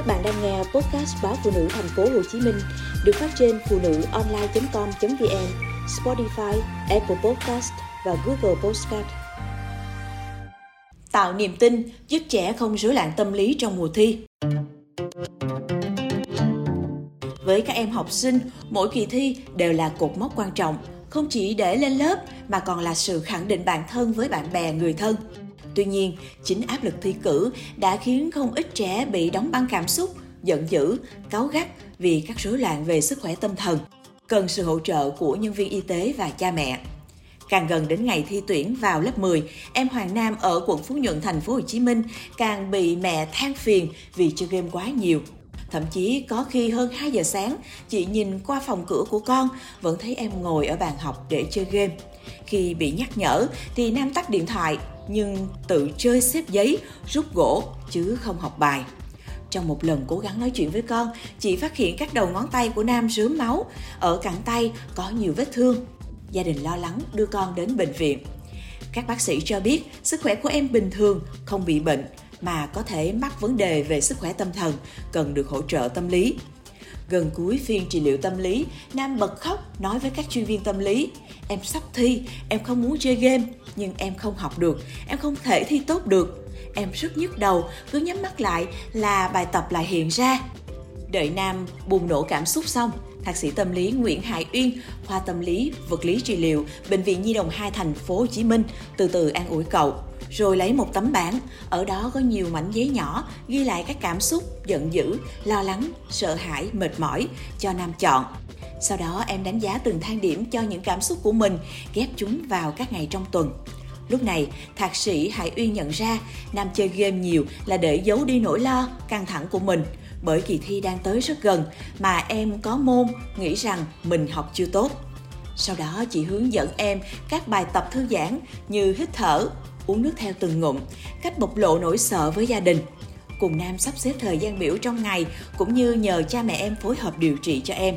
Các bạn đang nghe podcast báo phụ nữ thành phố Hồ Chí Minh được phát trên phụ nữ online.com.vn, Spotify, Apple Podcast và Google Podcast. Tạo niềm tin giúp trẻ không rối loạn tâm lý trong mùa thi. Với các em học sinh, mỗi kỳ thi đều là cột mốc quan trọng, không chỉ để lên lớp mà còn là sự khẳng định bản thân với bạn bè, người thân. Tuy nhiên, chính áp lực thi cử đã khiến không ít trẻ bị đóng băng cảm xúc, giận dữ, cáu gắt vì các rối loạn về sức khỏe tâm thần. Cần sự hỗ trợ của nhân viên y tế và cha mẹ. Càng gần đến ngày thi tuyển vào lớp 10, em Hoàng Nam ở quận Phú Nhuận, thành phố Hồ Chí Minh càng bị mẹ than phiền vì chơi game quá nhiều. Thậm chí có khi hơn 2 giờ sáng, chị nhìn qua phòng cửa của con vẫn thấy em ngồi ở bàn học để chơi game. Khi bị nhắc nhở thì Nam tắt điện thoại nhưng tự chơi xếp giấy, rút gỗ chứ không học bài. Trong một lần cố gắng nói chuyện với con, chị phát hiện các đầu ngón tay của Nam rớm máu, ở cẳng tay có nhiều vết thương. Gia đình lo lắng đưa con đến bệnh viện. Các bác sĩ cho biết sức khỏe của em bình thường, không bị bệnh mà có thể mắc vấn đề về sức khỏe tâm thần, cần được hỗ trợ tâm lý. Gần cuối phiên trị liệu tâm lý, Nam bật khóc nói với các chuyên viên tâm lý, em sắp thi, em không muốn chơi game, nhưng em không học được, em không thể thi tốt được. Em rất nhức đầu, cứ nhắm mắt lại là bài tập lại hiện ra. Đợi Nam bùng nổ cảm xúc xong, Thạc sĩ tâm lý Nguyễn Hải Uyên, khoa tâm lý, vật lý trị liệu, Bệnh viện Nhi đồng 2 thành phố Hồ Chí Minh từ từ an ủi cậu rồi lấy một tấm bảng, ở đó có nhiều mảnh giấy nhỏ ghi lại các cảm xúc giận dữ, lo lắng, sợ hãi, mệt mỏi cho Nam chọn. Sau đó em đánh giá từng thang điểm cho những cảm xúc của mình, ghép chúng vào các ngày trong tuần. Lúc này, thạc sĩ Hải Uyên nhận ra Nam chơi game nhiều là để giấu đi nỗi lo, căng thẳng của mình. Bởi kỳ thi đang tới rất gần mà em có môn nghĩ rằng mình học chưa tốt. Sau đó chị hướng dẫn em các bài tập thư giãn như hít thở, uống nước theo từng ngụm, cách bộc lộ nỗi sợ với gia đình. Cùng Nam sắp xếp thời gian biểu trong ngày cũng như nhờ cha mẹ em phối hợp điều trị cho em.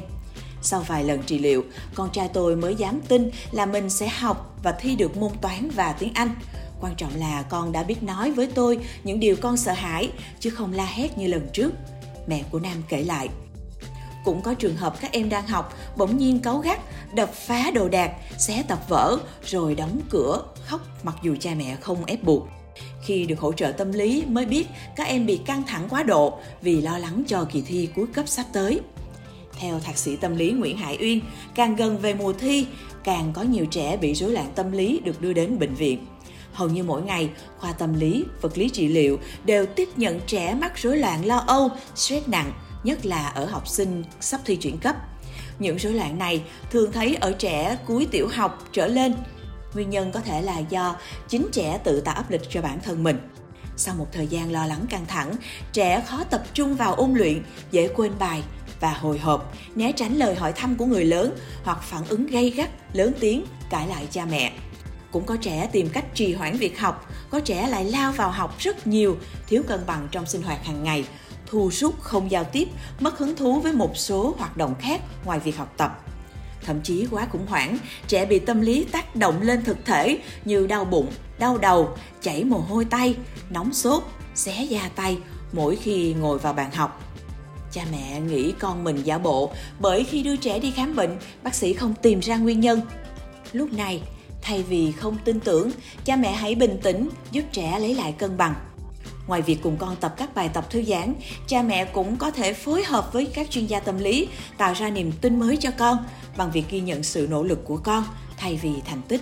Sau vài lần trị liệu, con trai tôi mới dám tin là mình sẽ học và thi được môn toán và tiếng Anh. Quan trọng là con đã biết nói với tôi những điều con sợ hãi, chứ không la hét như lần trước. Mẹ của Nam kể lại. Cũng có trường hợp các em đang học, bỗng nhiên cáu gắt, đập phá đồ đạc, xé tập vở, rồi đóng cửa, khóc mặc dù cha mẹ không ép buộc. Khi được hỗ trợ tâm lý mới biết các em bị căng thẳng quá độ vì lo lắng cho kỳ thi cuối cấp sắp tới. Theo thạc sĩ tâm lý Nguyễn Hải Uyên, càng gần về mùa thi, càng có nhiều trẻ bị rối loạn tâm lý được đưa đến bệnh viện. Hầu như mỗi ngày, khoa tâm lý, vật lý trị liệu đều tiếp nhận trẻ mắc rối loạn lo âu, stress nặng, nhất là ở học sinh sắp thi chuyển cấp. Những rối loạn này thường thấy ở trẻ cuối tiểu học trở lên. Nguyên nhân có thể là do chính trẻ tự tạo áp lực cho bản thân mình. Sau một thời gian lo lắng căng thẳng, trẻ khó tập trung vào ôn luyện, dễ quên bài và hồi hộp, né tránh lời hỏi thăm của người lớn hoặc phản ứng gây gắt, lớn tiếng, cãi lại cha mẹ. Cũng có trẻ tìm cách trì hoãn việc học, có trẻ lại lao vào học rất nhiều, thiếu cân bằng trong sinh hoạt hàng ngày, thu rút không giao tiếp, mất hứng thú với một số hoạt động khác ngoài việc học tập. Thậm chí quá khủng hoảng, trẻ bị tâm lý tác động lên thực thể như đau bụng, đau đầu, chảy mồ hôi tay, nóng sốt, xé da tay mỗi khi ngồi vào bàn học. Cha mẹ nghĩ con mình giả bộ bởi khi đưa trẻ đi khám bệnh, bác sĩ không tìm ra nguyên nhân. Lúc này, thay vì không tin tưởng, cha mẹ hãy bình tĩnh giúp trẻ lấy lại cân bằng. Ngoài việc cùng con tập các bài tập thư giãn, cha mẹ cũng có thể phối hợp với các chuyên gia tâm lý tạo ra niềm tin mới cho con bằng việc ghi nhận sự nỗ lực của con thay vì thành tích.